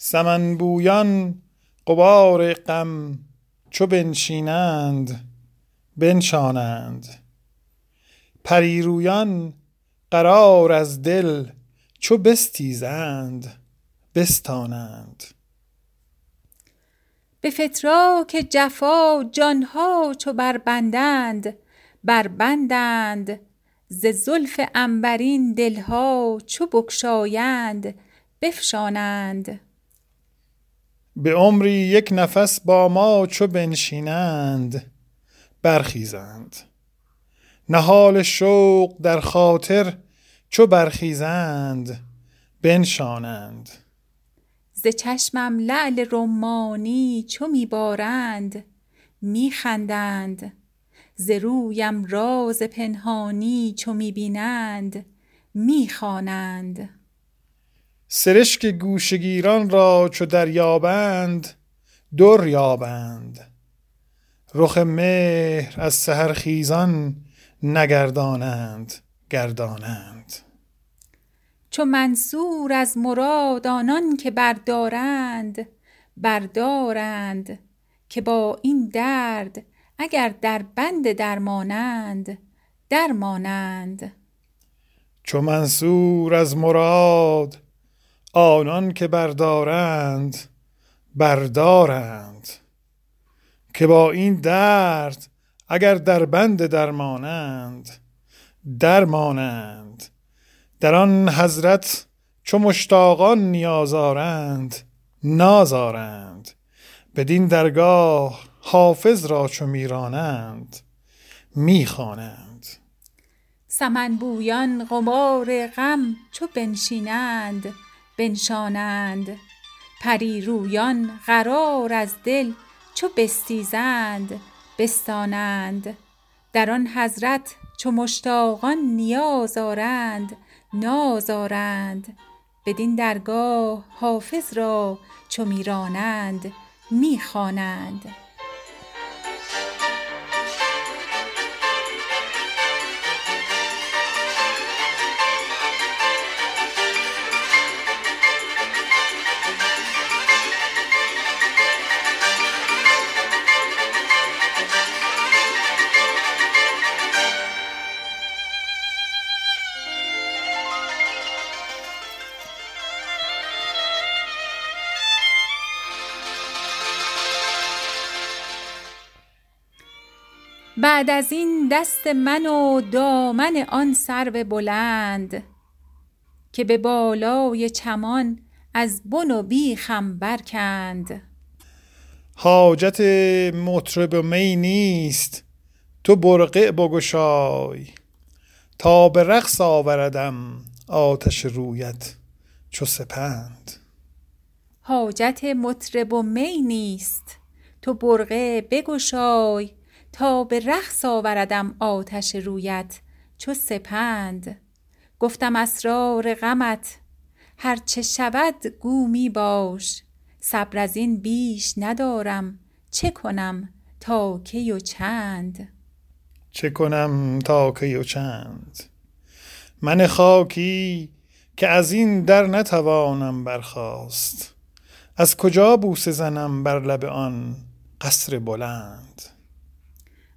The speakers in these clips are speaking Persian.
سمن بویان غبار غم چو بنشینند بنشانند. پریرویان قرار از دل چو بستیزند بستانند. به فتراک جفا جانها چو بربندند بربندند. ز زلف عنبرین دلها چو بگشایند بفشانند. به عمری یک نفس با ما چو بنشینند برخیزند. نهال شوق در خاطر چو برخیزند بنشانند. ز چشمم لعل رمانی چو می بارند می خندند ز رویم راز پنهانی چو می بینند می خوانند سرشک گوشه گیران را چو دریابند در یابند. رخ مهر از سحرخیزان نگردانند گردانند. چو منصور از مراد آنان که بردارند بردارند که با این درد اگر در بند درمانند درمانند چو منصور از مراد آنان که بردارند بردارند. که با این درد اگر در بند درمانند درمانند. در آن حضرت چو مشتاقان نیازارند نازارند بدین درگاه حافظ را چو میرانند می‌خوانند. سمن بویان غبار غم چو بنشینند. بنشانند. پری رویان قرار از دل چو بستیزند بستانند. در آن حضرت چو مشتاقان نیاز آرند ناز آرند. بدین درگاه حافظ را چو میرانند می‌خوانند. بعد از این دست من و دامن آن سرو بلند که به بالای چمان از بن و بیخم برکند. حاجت مطرب می نیست تو برقع بگشای. تا به رقص آوردم آتش رویت چو سپند. حاجت مطرب و می نیست تو برقع بگشای. تا به رقص آوردم آتش رویت چو سپند. گفتم اسرار غمت هر چه شود گو می باش. صبر از این بیش ندارم چه کنم تا کی و چند؟ چه کنم تا کی و چند؟ من خاکی که از این در نتوانم برخاست. از کجا بوسه زنم بر لب آن قصر بلند؟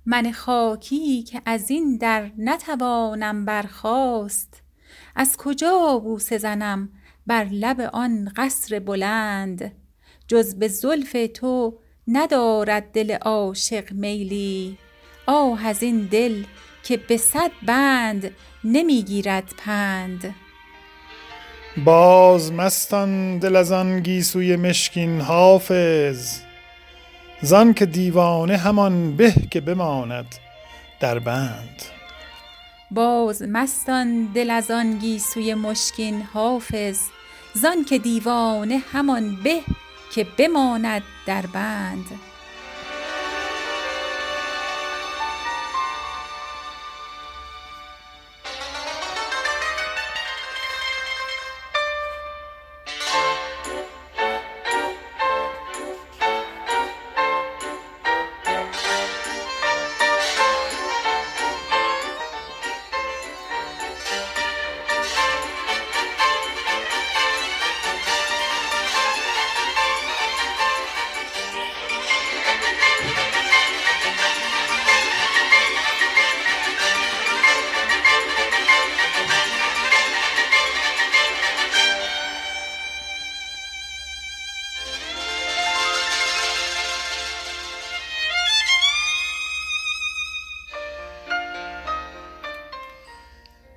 من خاکی که از این در نتوانم برخاست. از کجا بوسه زنم بر لب آن قصر بلند؟ جز به زلف تو ندارد دل عاشق میلی. آه از این دل که به صد بند نمی گیرد پند. باز مستان دل از آن گیسوی مشکین حافظ. زانک دیوانه همان به که بماند در بند. باز مستان دل از آن گیسوی مشکین حافظ زانک دیوانه همان به که بماند در بند.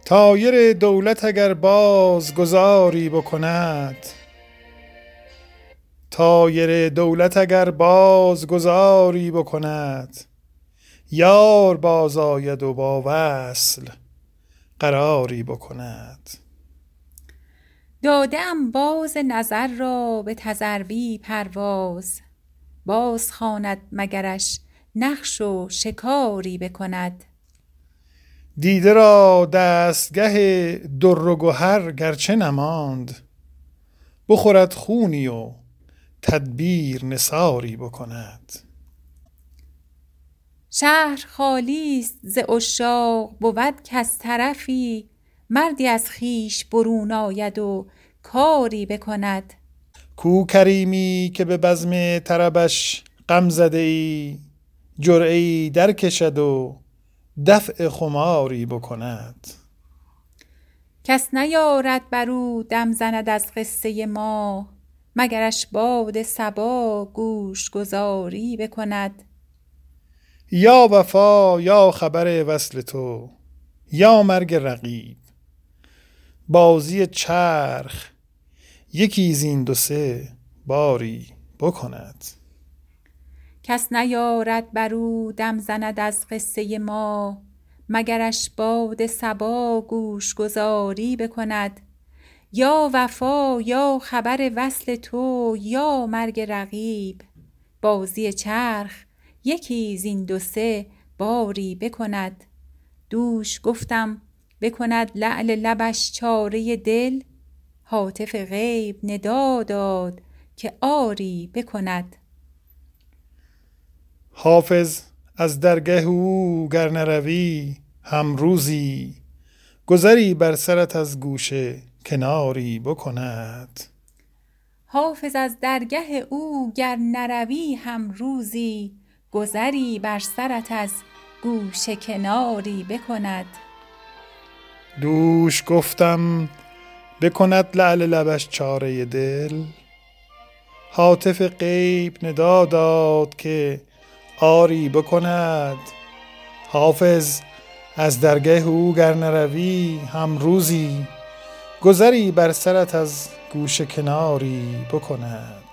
تایر دولت اگر باز گذاری بکند. تایر دولت اگر باز گذاری بکند. یار باز آید و با وصل قراری بکند. دادم باز نظر را به تذروی پرواز. باز خواند مگرش نقش و شکاری بکند. دیده را دستگه در و گهر گرچه نماند بخورد خونی و تدبیر نثاری بکند. شهر خالی است ز عشاق بود کز طرفی مردی از خویش برون آید و کاری بکند. کو کریمی که به بزم طربش غم زده ای جرعه ای درکشد و دفع خماری بکند. کس نیارد بر او دم زند از قصه ما مگرش باد صبا گوش گذاری بکند. یا وفا یا خبر وصل تو یا مرگ رقیب. بازی چرخ یکی زین دو سه باری بکند. کس نیارد بر او دم زند از قصه ما مگرش باد گوش گذاری بکند. یا وفا یا خبر وصل تو یا مرگ رقیب. بازی چرخ یکی زین دو سه باری بکند. دوش گفتم بکند لعل لبش چاره دل. هاتف غیب ندا داد که آری بکند. حافظ از درگه او گر نروی هم روزی گذری بر سرت از گوشه کناری بکند. حافظ از درگه او گر نروی هم روزی گذری بر سرت از گوشه کناری بکند. دوش گفتم بکند لعل لبش چاره دل. هاتف غیب ندا داد که آری بکند. حافظ از درگه او گر نروی هم روزی گذری بر سرت از گوشه کناری بکند.